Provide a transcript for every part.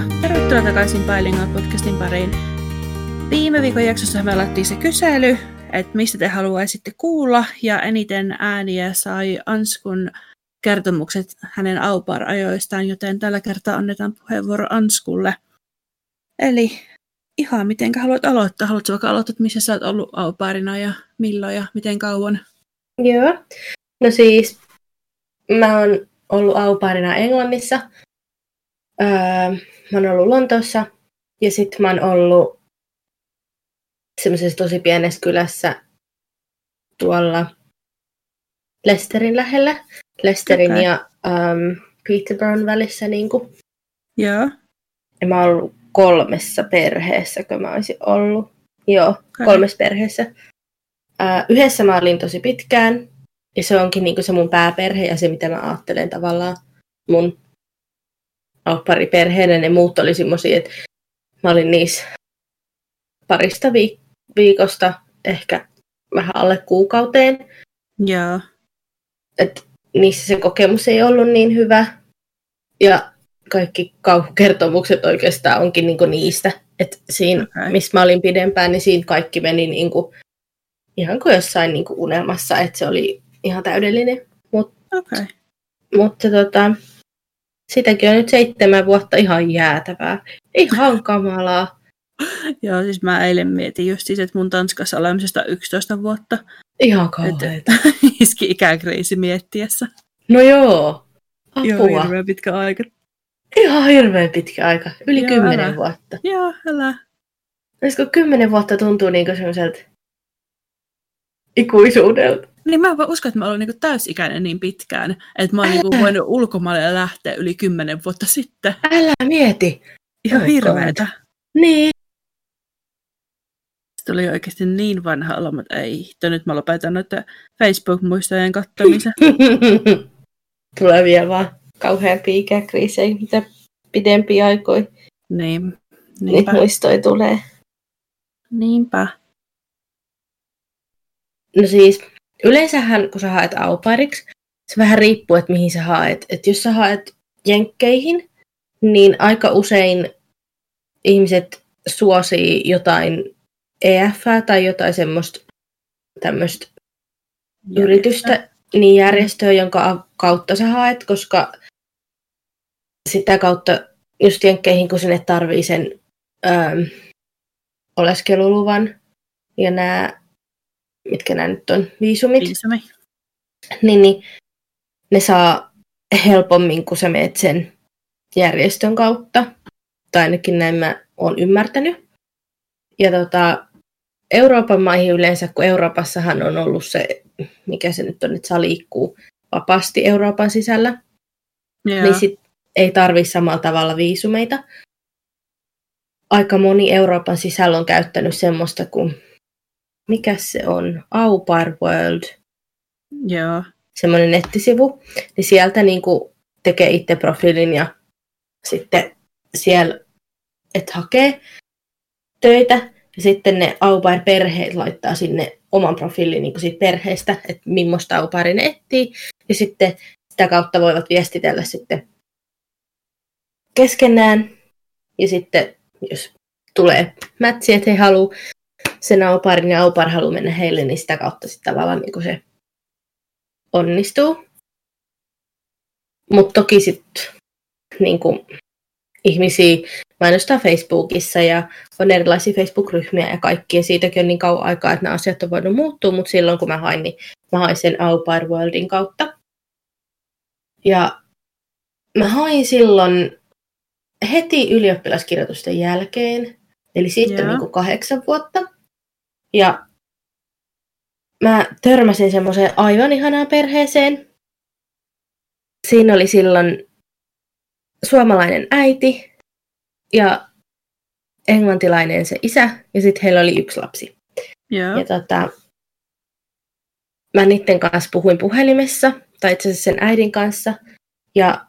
moikka! Tervetuloa takaisin Bilingual podcastin pariin. Viime viikon jaksossa me alettiin se kysely, että mistä te haluaisitte kuulla, ja eniten ääniä sai Anskun kertomukset hänen aupar-ajoistaan, joten tällä kertaa annetaan puheenvuoro Anskulle. Eli ihan miten haluat aloittaa? Haluatko vaikka aloittaa, että missä sä oot ollut auparina ja milloin ja miten kauan? Joo. No siis, mä oon ollut auparina Englannissa. Öö, mä oon ollut Lontoossa ja sitten mä oon ollut semmoisessa tosi pienessä kylässä tuolla Lesterin lähellä. Lesterin okay. ja um, Peterborough välissä. Niin kuin. Joo. Ja mä oon ollut kolmessa perheessä, kun mä olisin ollut. Joo, okay. kolmessa perheessä. Uh, yhdessä mä olin tosi pitkään, ja se onkin niin se mun pääperhe ja se, mitä mä ajattelen tavallaan mun pari perheenä. Ne muut oli semmosia, että mä olin niissä parista viik- viikosta ehkä vähän alle kuukauteen. Joo. Et niissä se kokemus ei ollut niin hyvä. Ja kaikki kauhukertomukset oikeastaan onkin niinku niistä. Että siinä, okay. missä mä olin pidempään, niin siinä kaikki meni niinku, ihan kuin jossain niinku unelmassa. Että se oli ihan täydellinen. Mut, okay. Mutta tota, sitäkin on nyt seitsemän vuotta ihan jäätävää. Ihan kamalaa. Joo, siis mä eilen mietin just siis, että mun Tanskassa olemisesta 11 vuotta. Ihan kauheita. Iski ikäkriisi miettiessä. No joo. Apua. Joo, hirveän pitkä aika. Ihan hirveän pitkä aika. Yli joo, kymmenen älä. vuotta. Joo, älä. Olisiko kymmenen vuotta tuntuu niinku semmoiselta ikuisuudelta? Niin mä uskon, että mä olen niinku täysikäinen niin pitkään, että mä oon niinku voinut ulkomaille lähteä yli kymmenen vuotta sitten. Älä mieti. Ihan Oh hirveetä. Niin. Se tuli oikeasti niin vanha olo, mutta ei hitto, nyt mä lopetan noiden Facebook-muistojen kattomisen. Tulee vielä vaan kauheampia ikäkriisejä, mitä pidempi aikoi. niin, Niitä muistoja tulee. niinpä. No siis, yleensähän kun sä haet aupairiksi, se vähän riippuu, että mihin sä haet. Et jos sä haet jenkkeihin, niin aika usein ihmiset suosii jotain EF tai jotain semmoista tämmöistä yritystä, niin järjestöä, jonka kautta sä haet, koska sitä kautta just jenkkeihin, kun sinne tarvii sen ähm, oleskeluluvan ja nämä, mitkä nämä nyt on, viisumit, Viisumi. niin, niin ne saa helpommin, kun sä meet sen järjestön kautta. Tai ainakin näin mä oon ymmärtänyt. Ja tota, Euroopan maihin yleensä, kun Euroopassahan on ollut se, mikä se nyt on, että saa liikkuu vapaasti Euroopan sisällä, Joo. niin sit ei tarvi samalla tavalla viisumeita. Aika moni Euroopan sisällä on käyttänyt semmoista kuin, mikä se on, Au Pair World, Joo. semmoinen nettisivu, niin sieltä niin kuin tekee itse profiilin ja sitten siellä, että hakee töitä. Ja sitten ne au perheet laittaa sinne oman profiilin niin siitä perheestä, että millaista au ne etsii ja sitten sitä kautta voivat viestitellä sitten keskenään. Ja sitten jos tulee mätsi, että he haluaa sen au ja au haluaa mennä heille, niin sitä kautta sitten tavallaan niin se onnistuu. Mutta toki sitten niin ihmisiä mainostaa Facebookissa ja on erilaisia Facebook-ryhmiä ja kaikki. Ja siitäkin on niin kauan aikaa, että nämä asiat on voinut muuttua, mutta silloin kun mä hain, niin mä hain sen Au Pair Worldin kautta. Ja mä hain silloin heti ylioppilaskirjoitusten jälkeen, eli siitä Joo. on niin kuin kahdeksan vuotta. Ja mä törmäsin semmoiseen aivan ihanaan perheeseen. Siinä oli silloin suomalainen äiti ja englantilainen se isä, ja sitten heillä oli yksi lapsi. Joo. Ja tota, mä niiden kanssa puhuin puhelimessa, tai itse asiassa sen äidin kanssa, ja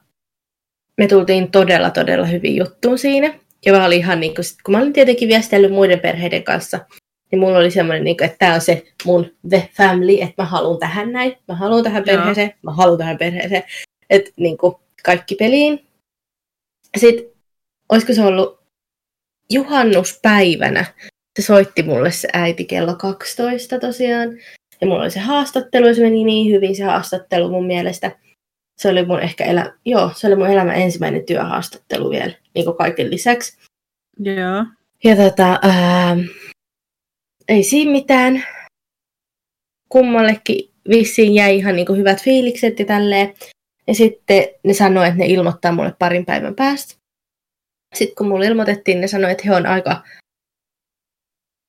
me tultiin todella, todella hyvin juttuun siinä. Ja mä olin ihan niin kuin, kun mä olin tietenkin viestellyt muiden perheiden kanssa, niin mulla oli semmoinen, niin että tämä on se mun the family, että mä haluan tähän näin, mä haluan tähän Joo. perheeseen, mä haluan tähän perheeseen. Että niin kuin, kaikki peliin. Sitten olisiko se ollut juhannuspäivänä. Se soitti mulle se äiti kello 12 tosiaan. Ja mulla oli se haastattelu ja se meni niin hyvin se haastattelu mun mielestä. Se oli mun ehkä elä... Joo, se oli mun elämän ensimmäinen työhaastattelu vielä, niin kuin kaiken lisäksi. Joo. Ja tota, ää, ei siinä mitään. Kummallekin vissiin jäi ihan niin kuin hyvät fiilikset ja tälleen. Ja sitten ne sanoi, että ne ilmoittaa mulle parin päivän päästä. Sitten kun mulle ilmoitettiin, ne sanoi, että he on aika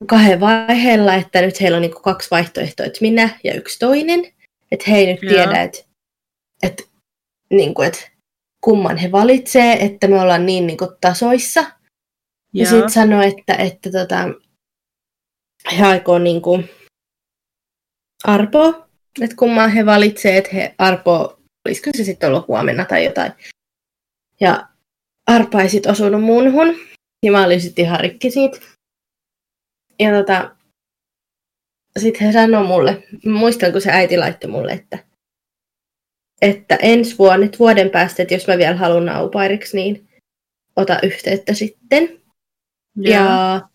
kahden vaiheella, että nyt heillä on niin kaksi vaihtoehtoa, että minä ja yksi toinen. Että he ei nyt Joo. tiedä, että, että, niin kuin, että kumman he valitsee, että me ollaan niin, niin kuin tasoissa. Joo. Ja sitten sanoi, että, että tota, he aikoo niin kuin arpoa, että kumman he valitsee, että he arpoo, olisiko se sitten ollut huomenna tai jotain. Ja arpa ei sitten osunut munhun, ja mä olin sitten ihan rikki siitä. Ja tota, sitten he sanoi mulle, muistan kun se äiti laittoi mulle, että, että ensi vuonna, nyt vuoden päästä, että jos mä vielä haluan naupairiksi, niin ota yhteyttä sitten. Ja, ja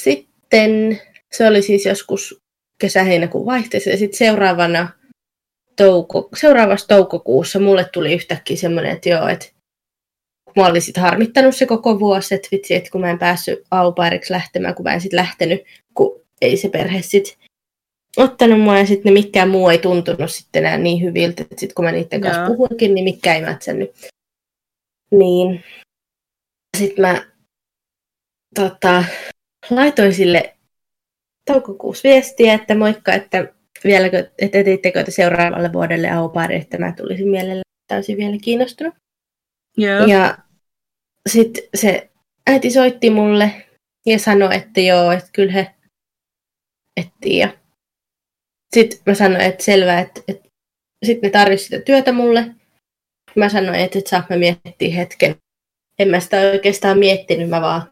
sitten se oli siis joskus kesä-heinäkuun vaihteessa ja sitten seuraavana touko, seuraavassa toukokuussa mulle tuli yhtäkkiä semmoinen, että joo, että mä olin sitten harmittanut se koko vuosi, että vitsi, että kun mä en päässyt aupairiksi lähtemään, kun mä en sitten lähtenyt, kun ei se perhe sitten ottanut mua ja sitten ne mikään muu ei tuntunut sitten enää niin hyviltä, että sitten kun mä niiden kanssa puhuinkin, niin mikään ei mätsännyt. Niin sitten mä tota, laitoin sille toukokuussa viestiä, että moikka, että vieläkö, että etittekö te seuraavalle vuodelle aupari, että mä tulisin mielellä täysin vielä kiinnostunut. Yeah. Ja sitten se äiti soitti mulle ja sanoi, että joo, että kyllä he etsii. Ja sitten mä sanoin, että selvä, että, että sitten ne tarvitsi sitä työtä mulle. Mä sanoin, että, että saa mä miettiä hetken. En mä sitä oikeastaan miettinyt, mä vaan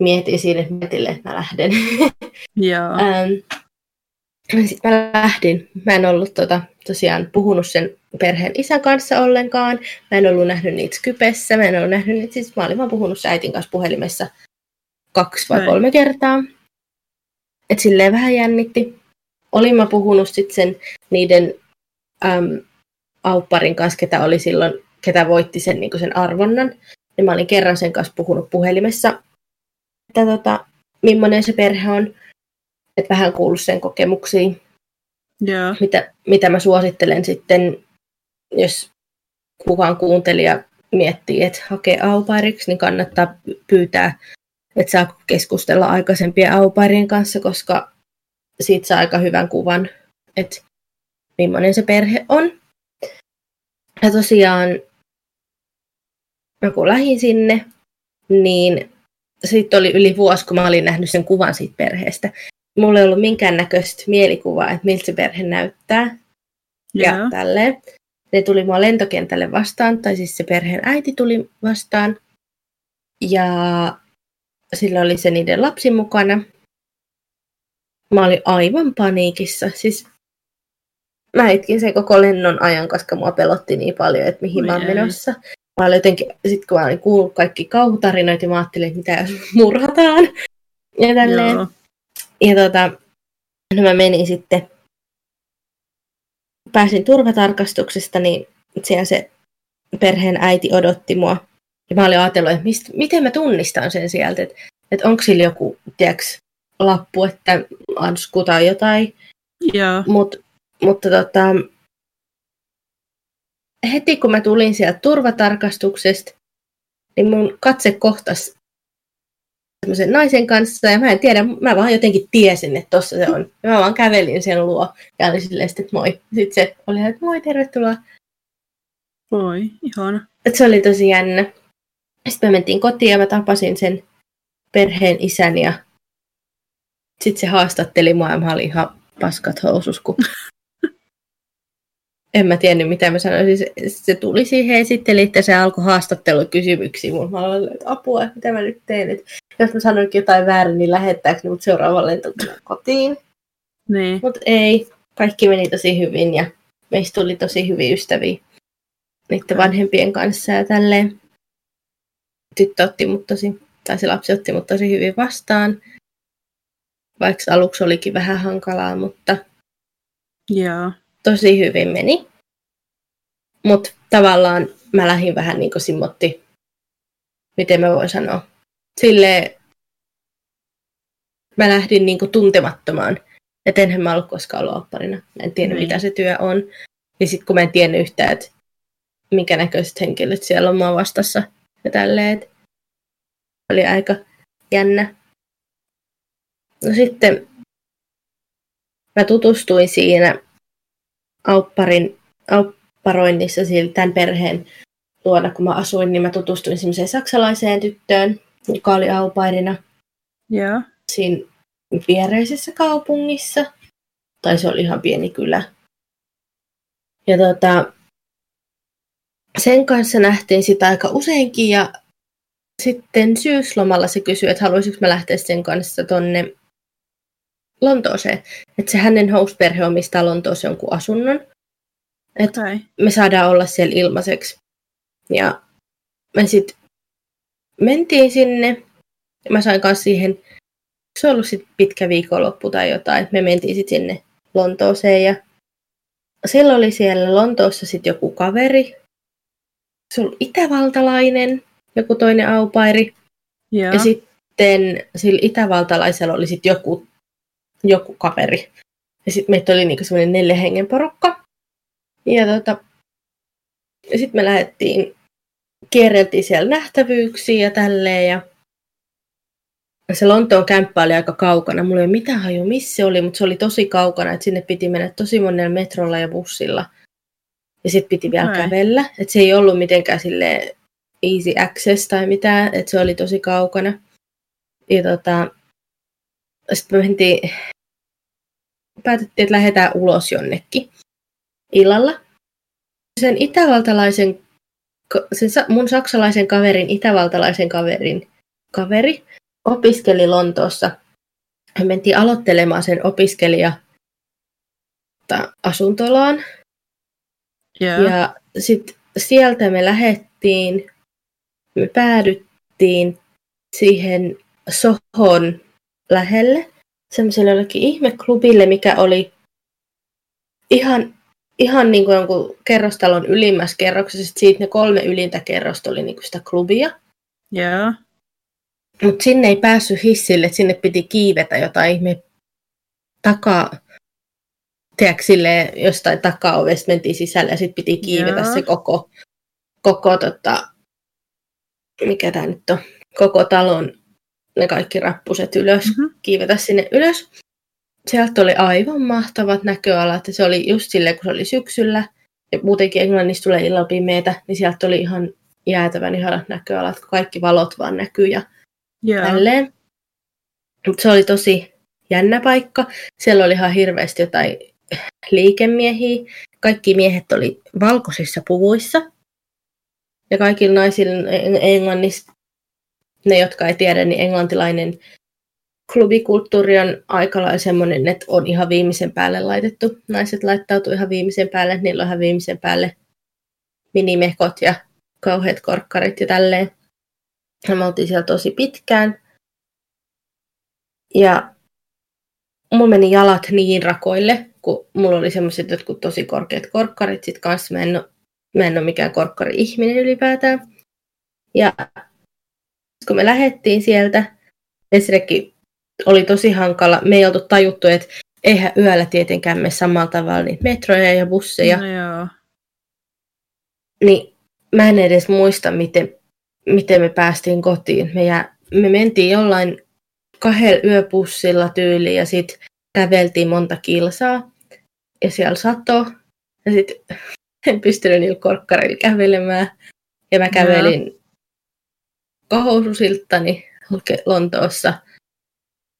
mietin siinä, että mietille, että mä lähden. Joo. ähm, sitten mä lähdin. Mä en ollut tota, tosiaan puhunut sen perheen isän kanssa ollenkaan. Mä en ollut nähnyt niitä Skypessä. Mä en ollut nähnyt niitä, siis mä olin vaan puhunut äitin kanssa puhelimessa kaksi vai Näin. kolme kertaa. Et silleen vähän jännitti. Olin mä puhunut sitten sen niiden äm, aupparin kanssa, ketä oli silloin, ketä voitti sen, niin sen arvonnan. Ja mä olin kerran sen kanssa puhunut puhelimessa, että tota, millainen se perhe on että vähän kuullut sen kokemuksiin, yeah. mitä, mitä mä suosittelen sitten, jos kukaan kuuntelija miettii, että hakee aupairiksi, niin kannattaa pyytää, että saa keskustella aikaisempien aupairien kanssa, koska siitä saa aika hyvän kuvan, että millainen se perhe on. Ja tosiaan, mä kun lähdin sinne, niin sitten oli yli vuosi, kun mä olin nähnyt sen kuvan siitä perheestä mulla ei ollut minkäännäköistä mielikuvaa, että miltä se perhe näyttää. Ja, ja tälleen. Ne tuli mua lentokentälle vastaan, tai siis se perheen äiti tuli vastaan. Ja sillä oli se niiden lapsi mukana. Mä olin aivan paniikissa. Siis mä itkin sen koko lennon ajan, koska mua pelotti niin paljon, että mihin mä oon menossa. Mä olin jotenkin, sit kun mä olin kuullut kaikki kauhutarinoita, mä ajattelin, että mitä jos murhataan. Ja tälleen. Joo. Ja tota, no mä menin sitten, pääsin turvatarkastuksesta, niin siellä se perheen äiti odotti mua. Ja mä olin ajatellut, että mistä, miten mä tunnistan sen sieltä, että, että onko sillä joku, tiedäks, lappu, että ansku tai jotain. Joo. Mut, mutta tota, heti kun mä tulin sieltä turvatarkastuksesta, niin mun katse kohtasi semmoisen naisen kanssa ja mä en tiedä, mä vaan jotenkin tiesin, että tossa se on. Ja mä vaan kävelin sen luo ja olin silleen, että moi. Sitten se oli, että moi, tervetuloa. Voi, ihana. Et se oli tosi jännä. Sitten me mentiin kotiin ja mä tapasin sen perheen isän ja sitten se haastatteli mua ja mä olin ihan paskat housus, kun en mä tiennyt mitä mä sanoisin. Se, se tuli siihen ja esitteli, että se alkoi haastattelukysymyksiä. Mä olin, että apua, mitä mä nyt teen. Et jos mä sanoinkin jotain väärin, niin lähettääkö mut seuraavan lentokoneen kotiin. Niin. Mutta ei, kaikki meni tosi hyvin ja meistä tuli tosi hyviä ystäviä niiden vanhempien kanssa ja tälleen. tyttö otti mut tosi, tai se lapsi otti mut tosi hyvin vastaan. Vaikka aluksi olikin vähän hankalaa, mutta Joo. Tosi hyvin meni. Mutta tavallaan mä lähdin vähän niin kuin simmotti, miten mä voin sanoa, sille mä lähdin niin kuin tuntemattomaan. Että enhän mä ollut koskaan ollut opparina. Mä en tiedä, Niin. mitä se työ on. Ja sitten kun mä en tiennyt yhtään, että minkä näköiset henkilöt siellä on mua vastassa ja tälleen. että Oli aika jännä. No sitten mä tutustuin siinä aupparin, aupparoinnissa tämän perheen luona, kun mä asuin, niin mä tutustuin semmoiseen saksalaiseen tyttöön, joka oli aupairina Joo. siinä viereisessä kaupungissa. Tai se oli ihan pieni kylä. Ja tota, sen kanssa nähtiin sitä aika useinkin ja sitten syyslomalla se kysyi, että haluaisinko mä lähteä sen kanssa tonne Lontooseen. Että se hänen house-perhe omistaa Lontooseen jonkun asunnon. Että Okay. me saadaan olla siellä ilmaiseksi. Ja me sitten mentiin sinne. Mä sain kanssa siihen, se on ollut sit pitkä viikonloppu tai jotain. Me mentiin sitten sinne Lontooseen ja silloin oli siellä Lontoossa sitten joku kaveri. Se oli itävaltalainen, joku toinen aupairi. Joo. Ja sitten sillä itävaltalaisella oli sitten joku, joku kaveri. Ja sitten meitä oli niinku semmoinen neljä hengen porukka. Ja tota, ja sitten me lähdettiin, kierreltiin siellä nähtävyyksiä ja tälleen. Ja se Lontoon kämppä oli aika kaukana. Mulla ei ole mitään haju, missä se oli, mutta se oli tosi kaukana, että sinne piti mennä tosi monella metrolla ja bussilla. Ja sitten piti vielä Ai. kävellä. Että se ei ollut mitenkään sille easy access tai mitään, että se oli tosi kaukana. Ja tota, sitten me mentiin, päätettiin, että lähdetään ulos jonnekin illalla. Sen itävaltalaisen, sen mun saksalaisen kaverin, itävaltalaisen kaverin kaveri opiskeli Lontoossa. Me mentiin aloittelemaan sen opiskelija asuntolaan. Joo. Ja sitten sieltä me lähettiin, me päädyttiin siihen Sohon lähelle, semmoiselle jollekin ihmeklubille, mikä oli ihan, ihan niin kuin jonkun kerrostalon ylimmässä kerroksessa. Siitä ne kolme ylintä kerrosta oli niin kuin sitä klubia. Joo. Mutta sinne ei päässyt hissille, että sinne piti kiivetä jotain ihme takaa, tiedätkö, silleen, jostain takaovesta mentiin sisälle ja sitten piti kiivetä Joo. se koko, koko tota, mikä tämä nyt on, koko talon ne kaikki rappuset ylös, Mhm. kiivetä sinne ylös. Sieltä oli aivan mahtavat näköalat ja se oli just silleen, kun se oli syksyllä ja muutenkin Englannissa tulee illalla pimeätä, niin sieltä oli ihan jäätävän ihanat näköalat, kun kaikki valot vaan näkyy ja Joo. tälleen. Mut se oli tosi jännä paikka. Siellä oli ihan hirveästi jotain liikemiehiä. Kaikki miehet oli valkoisissa puvuissa. Ja kaikilla naisilla Eng- Englannissa, ne jotka ei tiedä, niin englantilainen klubikulttuuri on aika semmoinen, että on ihan viimeisen päälle laitettu. Naiset laittautuu ihan viimeisen päälle, niillä on ihan viimeisen päälle minimekot ja kauheat korkkarit ja tälleen. Ja me oltiin siellä tosi pitkään. Ja mulla meni jalat niin rakoille, kun mulla oli semmoiset jotkut tosi korkeat korkkarit. Sitten kanssa mä en ole, mä en ole mikään korkkari-ihminen ylipäätään. Ja kun me lähdettiin sieltä, ensinnäkin oli tosi hankala. Me ei oltu tajuttu, että eihän yöllä tietenkään me samalla tavalla niitä metroja ja busseja. No joo. Niin mä en edes muista, miten, miten me päästiin kotiin. Me, jää, me mentiin jollain kahdella yöpussilla tyyliin ja sitten käveltiin monta kilsaa. Ja siellä sato. Ja sitten en pystynyt niillä korkkareilla kävelemään. Ja mä kävelin kohoususiltani Lontoossa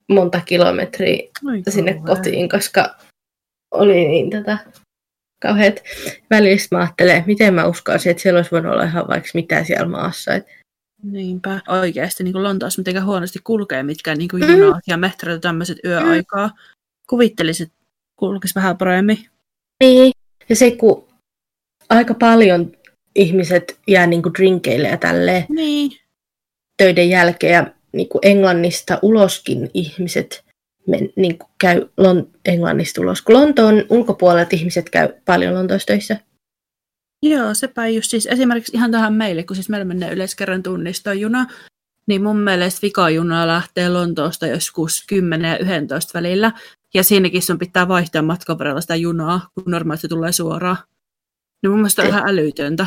monta kilometriä Oi sinne kauhea. kotiin, koska oli niin tätä kauheat. Välistä mä ajattelen, miten mä uskoisin, että siellä olisi voinut olla ihan vaikka mitä siellä maassa. Et, Niinpä. Oikeasti niin Lontoossa mitenkään huonosti kulkee mitkään niin Mm. junat ja metrot ja tämmöiset yöaikaa. Kuvittelisit, että kulkisi vähän paremmin. niin. Ja se, kun aika paljon ihmiset jää niinku drinkeille ja tälleen, Niin. Töiden jälkeen ja niin kuin Englannista uloskin ihmiset men, niin kuin käy Lon- Englannista ulos. Kun Lontoon ulkopuolelta ihmiset käy paljon Lontoossa töissä. Joo, sepä just siis esimerkiksi ihan tähän meille, kun siis meillä menee yleiskerran tunnistojuna, niin mun mielestä vikajuna lähtee Lontoosta joskus 10 ja 11 välillä, ja siinäkin sun pitää vaihtaa matkan verralla sitä junaa, kun normaalisti tulee suoraan. Niin mun mielestä on ihan älytöntä.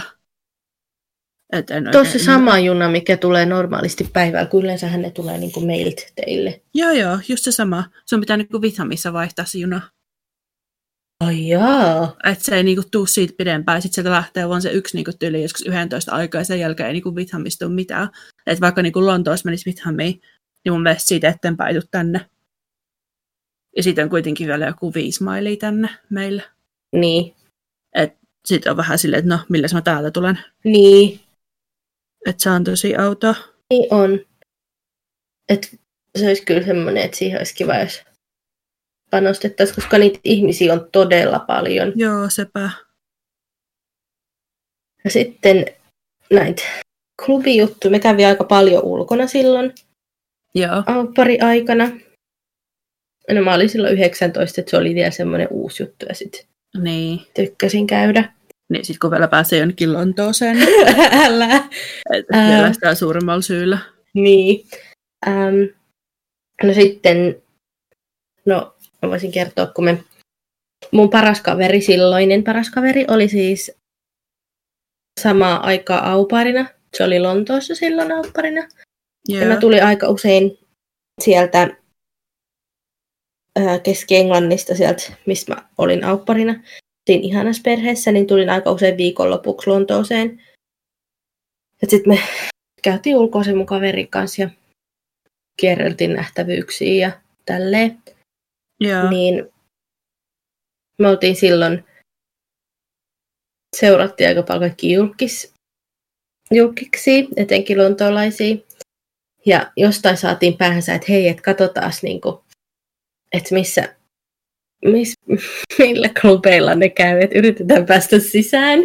Et en Tuossa sama juna, mikä tulee normaalisti päivällä, kun yleensähän ne tulee niin kuin mailt teille. Joo, joo, just se sama. Sun pitää niin kuin Vithamissa vaihtaa se juna. Ai jaa. Että se ei niinku tuu siitä pidempään. Sitten sieltä lähtee vaan se yksi niinku tyyli joskus 11 aikaa ja sen jälkeen ei niinku Vithamista tule mitään. Että vaikka niinku Lontoossa menisi Vithamiin, niin mun mielestä siitä eteenpäin ei tänne. Ja siitä on kuitenkin vielä joku viisi mailia tänne meille. Niin. Et sitten on vähän silleen, että no, millä mä täältä tulen. Niin. Että se on tosi auto. Niin on. Että se olisi kyllä semmoinen, että siihen olisi kiva, jos panostettaisiin, koska niitä ihmisiä on todella paljon. Joo, sepä. Ja sitten näitä klubijuttuja. Me kävi aika paljon ulkona silloin. Joo. Pari aikana. No mä olin silloin 19, että se oli vielä semmoinen uusi juttu ja sitten niin. tykkäsin käydä. Niin sit kun vielä pääsee jonnekin Lontooseen. Älä. Että vielä sitä suuremmalla syyllä. Niin. Ähm, no sitten, no mä voisin kertoa, kun me, mun paras kaveri, silloinen paras kaveri, oli siis samaa aikaa auparina. Se oli Lontoossa silloin auparina. Yeah. Ja mä tulin aika usein sieltä Keski-Englannista, sieltä mistä mä olin aupparina, siinä ihanassa perheessä, niin tulin aika usein viikonlopuksi Lontooseen. Sitten me käytiin ulkoa sen mun kaverin kanssa ja kierreltiin nähtävyyksiä ja tälleen. Yeah. Niin me oltiin silloin, seurattiin aika paljon kaikki julkis, julkiksi, etenkin lontoolaisia. Ja jostain saatiin päähänsä, että hei, että katsotaan niin kuin, että missä, miss, millä klubeilla ne käy, että yritetään päästä sisään.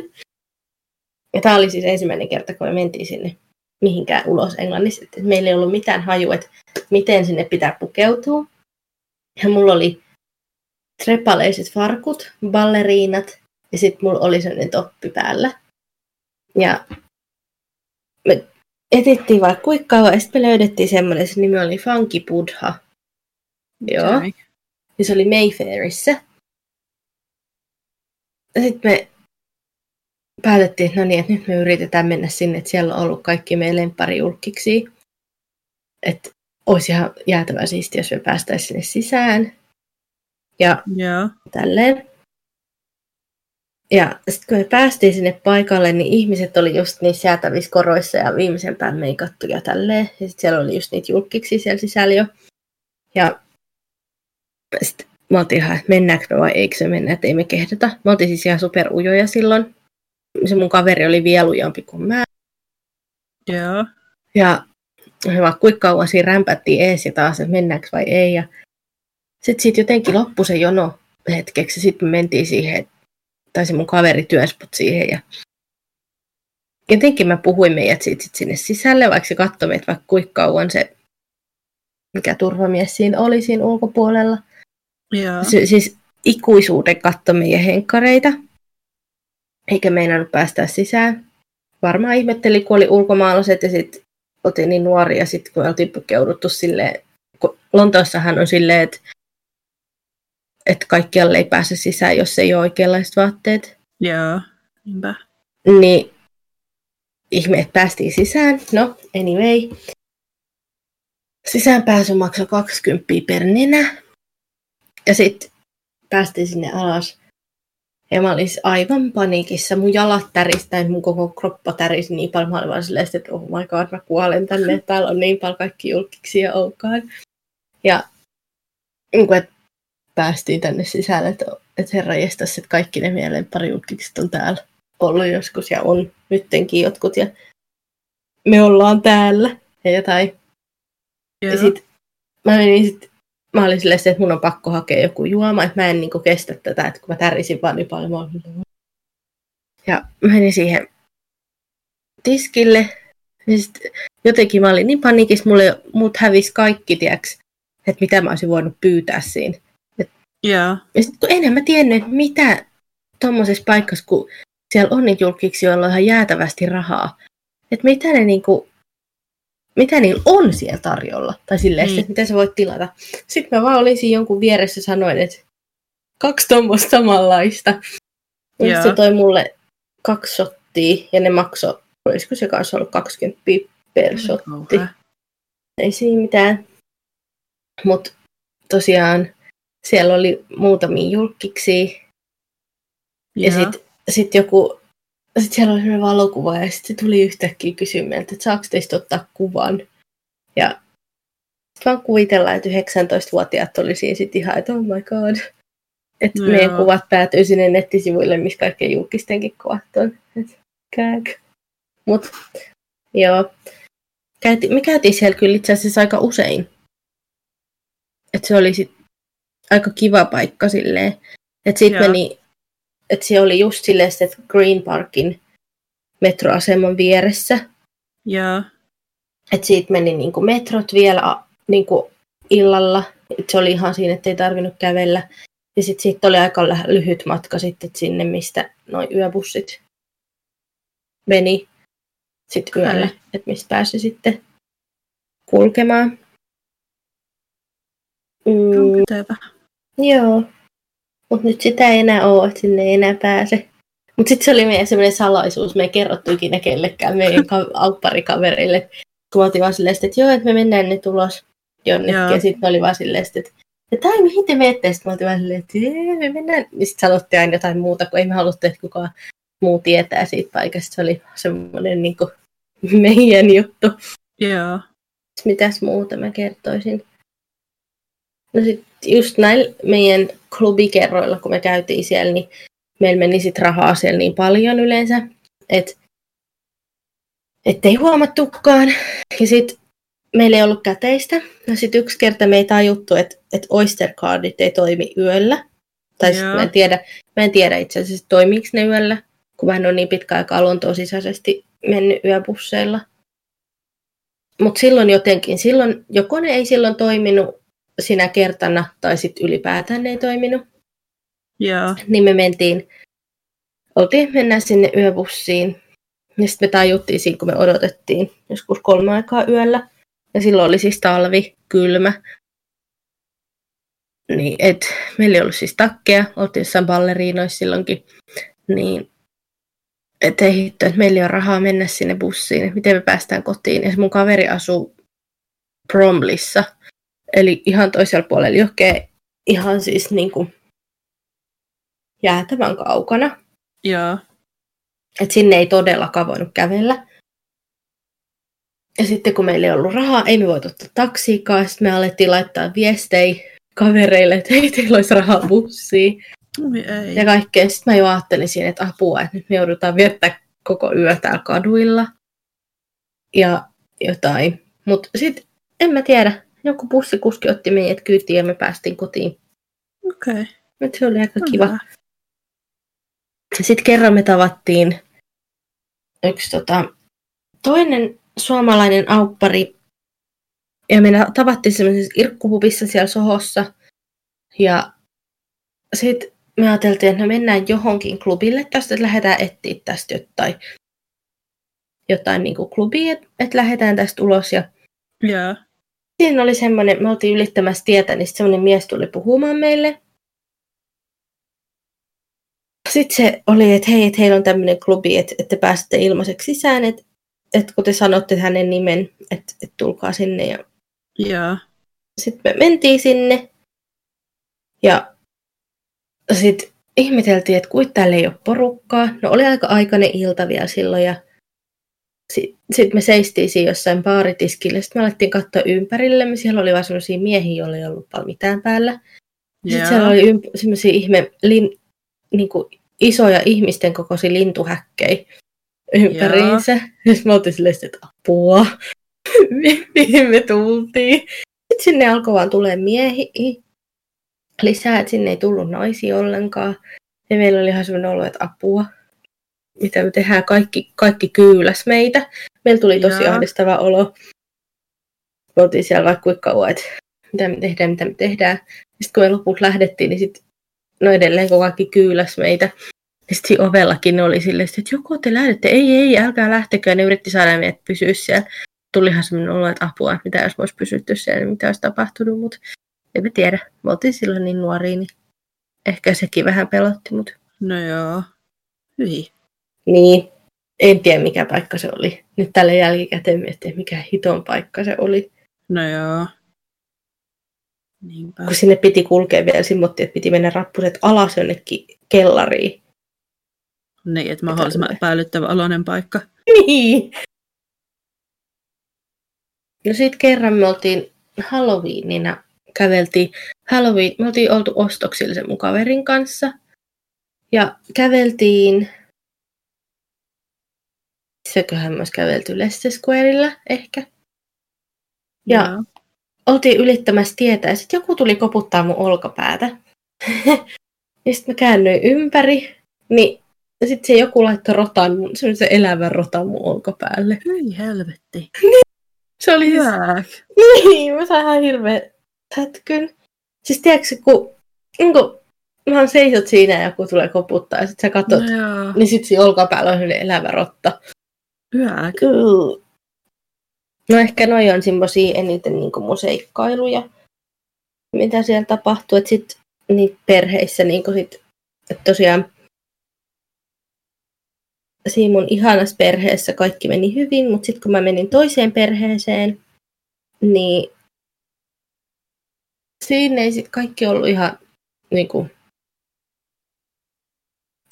Ja tämä oli siis ensimmäinen kerta, kun me mentiin sinne mihinkään ulos Englannissa. Että meillä ei ollut mitään haju, että miten sinne pitää pukeutua. Ja mulla oli trepaleiset farkut, balleriinat ja sitten mulla oli sellainen toppi päällä. Ja me etittiin vaikka kuinka kauan ja sitten me löydettiin semmoinen, se nimi oli Funky Buddha. Joo. Okay. Ja se oli Mayfairissa. Ja sitten me päätettiin, että no niin, että nyt me yritetään mennä sinne, että siellä on ollut kaikki meidän lempparijulkiksi. Että olisi ihan jäätävä siistiä, jos me päästäisiin sinne sisään. Ja yeah. tälleen. Ja sitten kun me päästiin sinne paikalle, niin ihmiset oli just niissä jäätävissä koroissa ja viimeisen pään meikattu ja tälleen. Ja sitten siellä oli just niitä julkiksi siellä sisällä jo. Ja sitten mä oltiin ihan, että mennäänkö me vai eikö se mennä, että ei me kehdata. Mä oltiin siis ihan superujoja silloin. Se mun kaveri oli vielä ujampi kuin mä. Joo. Ja vaikka kuinka kauan siinä rämpättiin ees ja taas, että mennäänkö vai ei. Ja sitten sit jotenkin loppui se jono hetkeksi. Sitten me mentiin siihen, tai se mun kaveri työspot siihen. Ja jotenkin mä puhuin meidät siitä sit sinne sisälle, vaikka se katsoi meitä vaikka kuinka kauan se, mikä turvamies siinä oli siinä ulkopuolella. Joo. Se, siis ikuisuuden katto meidän henkkareita, eikä meinannut päästä sisään. Varmaan ihmetteli, kun oli ulkomaalaiset ja sitten oltiin niin nuoria, sitten kun oltiin pukeuduttu silleen, kun Lontoossahan on silleen, että, että kaikkialle ei pääse sisään, jos ei ole oikeanlaiset vaatteet. Joo, niinpä. Niin ihme, että päästiin sisään. No, anyway. Sisäänpääsy maksoi 20 per nenä. Ja sitten päästiin sinne alas. Ja mä olin aivan paniikissa. Mun jalat täristä ja mun koko kroppa tärisi niin paljon. Mä olin vaan silleen, että oh my god, mä kuolen tänne. Täällä on niin paljon kaikki julkiksi ja oukaan. Ja niin kuin, että päästiin tänne sisälle, että, että herra jestas, että kaikki ne meidän lempparijukkikset on täällä ollut joskus ja on nyttenkin jotkut. Ja me ollaan täällä ja jotain. Joo. Ja sit mä menin sit, mä olin silleen, että mun on pakko hakea joku juoma, että mä en niinku kestä tätä, että kun mä tärisin vaan niin paljon. Mä ja menin siihen tiskille. Ja sit jotenkin mä olin niin panikissa, mulle, mut hävisi kaikki, tiiäks, että mitä mä olisin voinut pyytää siinä. Joo. Ja sitten kun enhän mä tiennyt, että mitä tuommoisessa paikassa, kun siellä on niitä julkiksi, joilla on ihan jäätävästi rahaa, että mitä ne niinku, mitä niillä on siellä tarjolla, tai silleen, Niin. että mitä sä voit tilata. Sitten mä vaan olin siinä jonkun vieressä ja sanoin, että kaksi tuommoista samanlaista. Ja se toi mulle kaksi shottia, ja ne maksoi, olisiko se kanssa ollut 20 per shot. Kauhea. Ei siinä mitään. Mutta tosiaan siellä oli muutamia julkkiksi. Ja Joo. sitten sit joku, sit siellä oli sellainen valokuva ja sitten se tuli yhtäkkiä kysymään, että saako teistä ottaa kuvan. Ja vaan kuvitellaan, että 19-vuotiaat oli siinä sitten ihan, että oh my god. Että Joo. meidän kuvat päätyy sinne nettisivuille, missä kaikkien julkistenkin kuvat on. Et kääk. Mut joo. Käyti, me käytiin siellä kyllä itse asiassa aika usein. Et se oli sit aika kiva paikka silleen. Että Joo. meni, että se oli just silleen, että Green Parkin metroaseman vieressä. Joo. Että siitä meni niinku metrot vielä a- niinku illalla. Et se oli ihan siinä, että ei tarvinnut kävellä. Ja sitten siitä oli aika lyhyt matka sitten sinne, mistä noin yöbussit meni sitten yöllä, että mistä pääsi sitten kulkemaan. Mm. Joo. Mutta nyt sitä ei enää ole, että sinne ei enää pääse. Mutta sitten se oli meidän semmoinen salaisuus. Me ei kerrottu ikinä kellekään meidän ka- aupparikavereille. Kun oltiin vaan silleen, että joo, että me mennään nyt ulos jonnekin. Joo. Ja sitten oli vaan silleen, että että ai, mihin te menette? Sitten me oltiin vaan silleen, että "Jee, me mennään. Ja sitten sanottiin aina jotain muuta, kun ei me haluttu, että kukaan muu tietää siitä paikasta. Se oli semmoinen niin kuin, meidän juttu. Joo. Mitäs muuta mä kertoisin? No sit just näillä meidän klubikerroilla, kun me käytiin siellä, niin meillä meni sit rahaa siellä niin paljon yleensä, että ettei huomattukaan. Ja sitten meillä ei ollut käteistä. No sitten yksi kerta me ei tajuttu, että, että Oyster Cardit ei toimi yöllä. Tai Joo. mä en tiedä, mä en tiedä itse asiassa, toimiiko ne yöllä, kun mä en ole niin pitkä aikaa Lontoon sisäisesti mennyt yöbusseilla. Mutta silloin jotenkin, silloin, joko ne ei silloin toiminut sinä kertana, tai sitten ylipäätään ne ei toiminut, Joo. niin me mentiin, oltiin mennä sinne yöbussiin, ja sitten me tajuttiin siinä, kun me odotettiin joskus kolme aikaa yöllä, ja silloin oli siis talvi, kylmä, niin et, meillä ei ollut siis takkeja, oltiin jossain balleriinoissa silloinkin, niin että ei hitto, että meillä ei ole rahaa mennä sinne bussiin, että miten me päästään kotiin. Ja mun kaveri asuu Bromlissa, eli ihan toisella puolella jokea, ihan siis niin kuin jäätävän kaukana. Joo. Että sinne ei todellakaan voinut kävellä. Ja sitten kun meillä ei ollut rahaa, ei me voitu ottaa taksiikaan. Sitten me alettiin laittaa viestejä kavereille, että hei, teillä olisi rahaa bussiin. Ei. Ja kaikkea. Sitten mä jo ajattelin siinä, että apua, että nyt me joudutaan viettää koko yö täällä kaduilla. Ja jotain. Mutta sitten en mä tiedä. Joku bussikuski otti meidät kyytiin ja me päästiin kotiin. Okei. Okay. Et se oli aika kiva. Sitten kerran me tavattiin yksi tota, toinen suomalainen auppari. Ja me tavattiin semmoisessa irkkupubissa siellä Sohossa. Ja sitten me ajateltiin, että no mennään johonkin klubille tästä, että lähdetään etsiä tästä jotain, jotain niin kuin klubia, että, että lähdetään tästä ulos. Ja Joo. Siinä oli semmoinen, me oltiin ylittämässä tietä, niin semmoinen mies tuli puhumaan meille. Sitten se oli, että hei, että heillä on tämmöinen klubi, että, että te pääsette ilmaiseksi sisään, että, että kun te sanotte hänen nimen, että, että tulkaa sinne. Ja Joo. sitten me mentiin sinne ja sitten ihmeteltiin, että kuit täällä ei ole porukkaa. No oli aika aikainen ilta vielä silloin ja sitten sit me seistiin siinä jossain baaritiskillä. Sitten me alettiin katsoa ympärillemme. Siellä oli vaan sellaisia miehiä, joilla ei ollut paljon mitään päällä. Sitten Joo. siellä oli ymp- semmoisia ihme, lin, niin kuin isoja ihmisten kokoisia lintuhäkkejä ympäriinsä. Ja sitten me oltiin silleen, että apua, Mi- mihin me tultiin. Sitten sinne alkoi vaan tulee miehiä lisää, että sinne ei tullut naisia ollenkaan. Ja meillä oli ihan semmoinen olo, että apua. Mitä me tehdään, kaikki, kaikki kyyläs meitä. Meillä tuli tosi Joo. ahdistava olo. Me oltiin siellä vaikka kuinka kauan, että mitä me tehdään, mitä me tehdään. Sitten kun me lopulta lähdettiin, niin sitten no edelleen kun kaikki kyyläs meitä. Ja sitten siinä ovellakin ne oli silleen, että joko te lähdette, ei, ei, älkää lähtekö. Ja ne yritti saada meidät pysyä siellä. Tulihan semmoinen olo, että apua, että mitä jos me olisi pysytty siellä, niin mitä olisi tapahtunut, mutta en mä tiedä. Me oltiin silloin niin nuoria, niin ehkä sekin vähän pelotti, mutta No joo. Hyi. Niin. En tiedä, mikä paikka se oli. Nyt tällä jälkikäteen miettii, mikä hiton paikka se oli. No joo. Niinpä. Kun sinne piti kulkea vielä, simmottiin, että piti mennä rappuset alas jonnekin kellariin. Niin, että mahdollisimman epäilyttävä oloinen paikka. Niin. No sitten kerran me oltiin Halloweenina, käveltiin Halloween, me oltiin oltu ostoksilla sen mun kaverin kanssa. Ja käveltiin, sököhän myös kävelty Leicester Squarella ehkä. Ja Joo. oltiin ylittämässä tietä ja sitten joku tuli koputtaa mun olkapäätä. ja sitten mä käännyin ympäri, niin sitten se joku laittoi rotan, semmoisen elävän rotan mun olkapäälle. Hyi helvetti. Se oli siis, Jääk. niin, mä sain ihan hirveän sätkyn. Siis tiedätkö, kun, niin kun vaan seisot siinä ja joku tulee koputtaa ja sit sä katsot, No joo. niin sit siinä olkapäällä on sellainen elävä rotta. Kyllä. No ehkä noi on semmosia eniten niin mun seikkailuja, mitä siellä tapahtuu. Että sit niin perheissä niin sit, että tosiaan siinä mun ihanassa perheessä kaikki meni hyvin, mutta sitten kun mä menin toiseen perheeseen, niin siinä ei sitten kaikki ollut ihan niin kuin,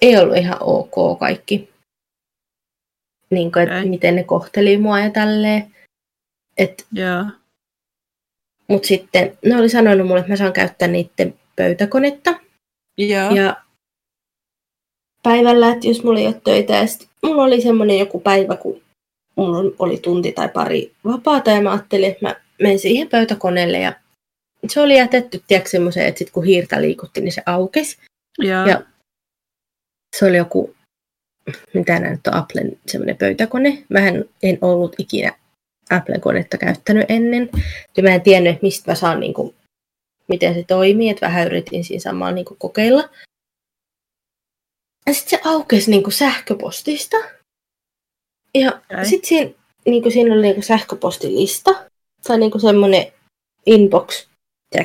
ei ollut ihan ok kaikki. Niin kuin, että Okei. miten ne kohteli mua ja tälleen. Et, Joo. mut sitten ne oli sanonut mulle, että mä saan käyttää niiden pöytäkonetta. Joo. Ja päivällä, että jos mulla ei ole töitä, ja sit mulla oli semmoinen joku päivä, kun mulla oli tunti tai pari vapaata, ja mä ajattelin, että mä menen siihen pöytäkoneelle, ja se oli jätetty, tiedätkö, semmoiseen, että sit kun hiirtä liikutti, niin se aukesi. Joo. Ja se oli joku, mitä nämä nyt on, Applen semmoinen pöytäkone. Mä en, ollut ikinä Applen konetta käyttänyt ennen. Ja mä en tiennyt, mistä mä saan, niin kuin, miten se toimii. Että vähän yritin siinä samalla niin kuin, kokeilla. Ja sitten se aukesi niin kuin, sähköpostista. Ja sitten siinä, niin kuin, siinä oli niin kuin, sähköpostilista. Tai niin kuin semmoinen inbox.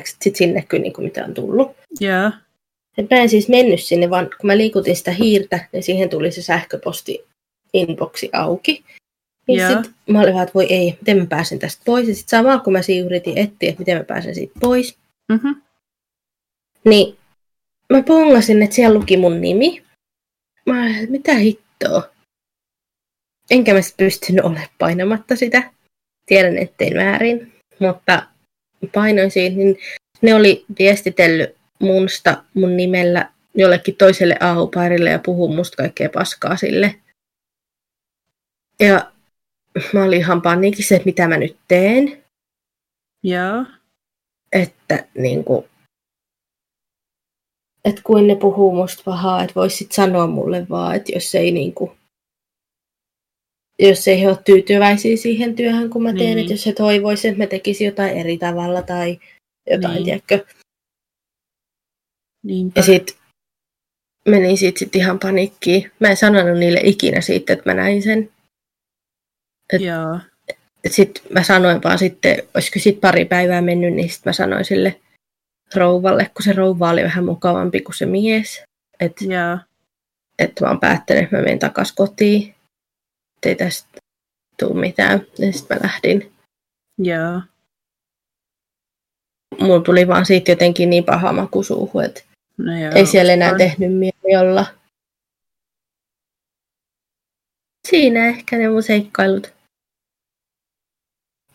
Sitten siinä näkyy, niin kuin, mitä on tullut. Joo. Et mä en siis mennyt sinne, vaan kun mä liikutin sitä hiirtä, niin siihen tuli se sähköposti inboxi auki. Niin Joo. sit mä olin vaan, että voi ei, miten mä pääsen tästä pois. Ja sitten samalla kun mä siinä yritin etsiä, että miten mä pääsen siitä pois, Mhm. niin mä pongasin, että siellä luki mun nimi. Mä olin, että mitä hittoa. Enkä mä sit pystynyt olemaan painamatta sitä. Tiedän, ettein väärin. Mutta painoin siitä, niin ne oli viestitellyt munsta mun nimellä jollekin toiselle aahuparille ja puhuu musta kaikkea paskaa sille. Ja mä olin ihan paniikissa, että mitä mä nyt teen. Joo. Että niin kuin, että kuin ne puhuu musta pahaa, että vois sit sanoa mulle vaan, että jos ei niin kuin, jos ei he ole tyytyväisiä siihen työhön, kun mä teen, Niin. että jos he toivoisivat, että mä tekisin jotain eri tavalla tai jotain, Niin. tiedätkö. Niinpä. Ja sit menin siitä sit ihan panikkiin. Mä en sanonut niille ikinä siitä, että mä näin sen. et- Joo. Sitten mä sanoin vaan sitten, olisiko sit pari päivää mennyt, niin sitten mä sanoin sille rouvalle, kun se rouva oli vähän mukavampi kuin se mies. Että Joo. et mä oon päättänyt, että mä menen takas kotiin. Et ei tästä tule mitään. Ja sitten mä lähdin. Joo. Mulla tuli vaan siitä jotenkin niin paha maku suuhun, että No joo. ei siellä enää uskon. tehnyt mieli olla. Siinä ehkä ne mun seikkailut.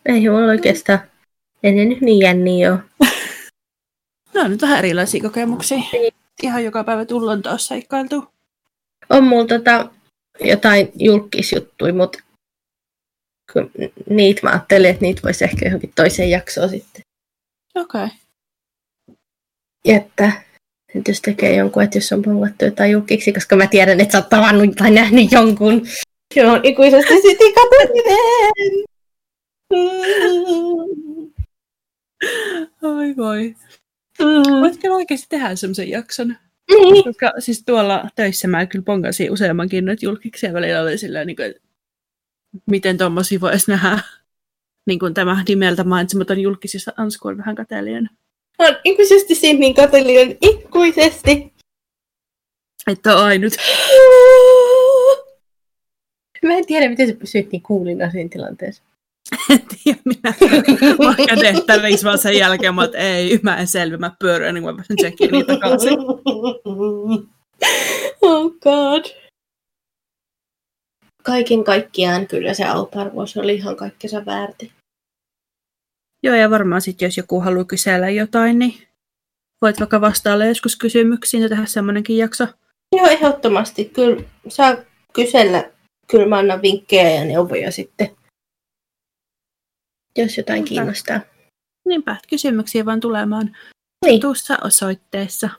Ei mulla oikeastaan ennen nyt niin jänniä ole. No on nyt vähän erilaisia kokemuksia. Ihan joka päivä tullaan taas seikkailtu. On mulla tota, jotain julkisjuttuja, mutta kun niitä mä ajattelin, että niitä voisi ehkä johonkin toiseen jaksoon sitten Okei. Okay. jättää. Nyt jos tekee jonkun, että jos on pongattu jotain julkiksi, koska mä tiedän, että sä oot tavannut tai nähnyt jonkun, se on ikuisesti sitten katsominen. Oi voi. Mm. Voitko oikeasti tehdä semmoisen jakson? Niin. Koska siis tuolla töissä mä kyllä pongasin useammankin nyt julkiksi ja välillä oli silleen, niin kuin, että miten tuommoisia voisi nähdä. Niin kuin tämä nimeltä mainitsematon julkisissa Ansku on vähän kateellinen. Mä oon ikuisesti siinä niin katsellinen, ikuisesti. Että on ainut. Mä en tiedä, miten sä pysyit niin kuulina siinä tilanteessa. En tiedä, minä mä kädet tälliksi vaan sen jälkeen, mä että ei, mä en selvi, mä pyörän, niin mä pääsen tsekkiin niitä takaisin. oh god. Kaiken kaikkiaan kyllä se auparvuus oli ihan kaikkensa väärti. Joo, ja varmaan sitten, jos joku haluaa kysellä jotain, niin voit vaikka vastailla joskus kysymyksiin ja tehdä semmoinenkin jakso. Joo, ehdottomasti. Kyllä saa kysellä. Kyllä mä annan vinkkejä ja neuvoja sitten, jos jotain Niinpä. kiinnostaa. Niinpä, kysymyksiä vaan tulemaan Niin. tuossa osoitteessa.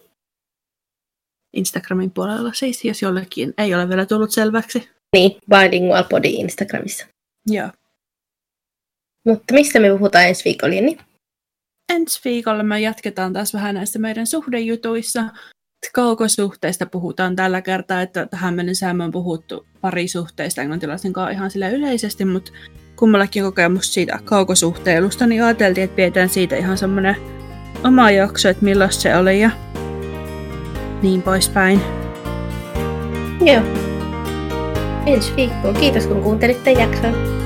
Instagramin puolella siis, jos jollekin ei ole vielä tullut selväksi. Niin, Bilingual Body Instagramissa. Joo. Mutta mistä me puhutaan ensi viikolla, Jenni? Ensi viikolla me jatketaan taas vähän näistä meidän suhdejutuissa. Kaukosuhteista puhutaan tällä kertaa, että tähän mennessä me on puhuttu parisuhteista englantilaisten kanssa ihan sillä yleisesti, mutta kummallakin kokemus siitä kaukosuhteilusta, niin ajateltiin, että pidetään siitä ihan semmoinen oma jakso, että millaista se oli ja niin poispäin. Joo. Ensi viikkoon. Kiitos kun kuuntelitte jakson.